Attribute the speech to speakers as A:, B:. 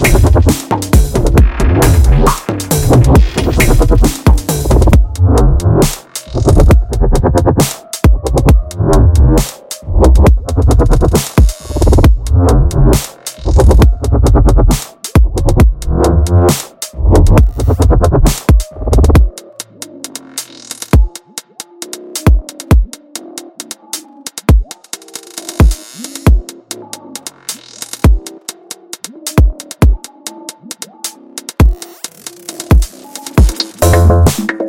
A: you Thank you.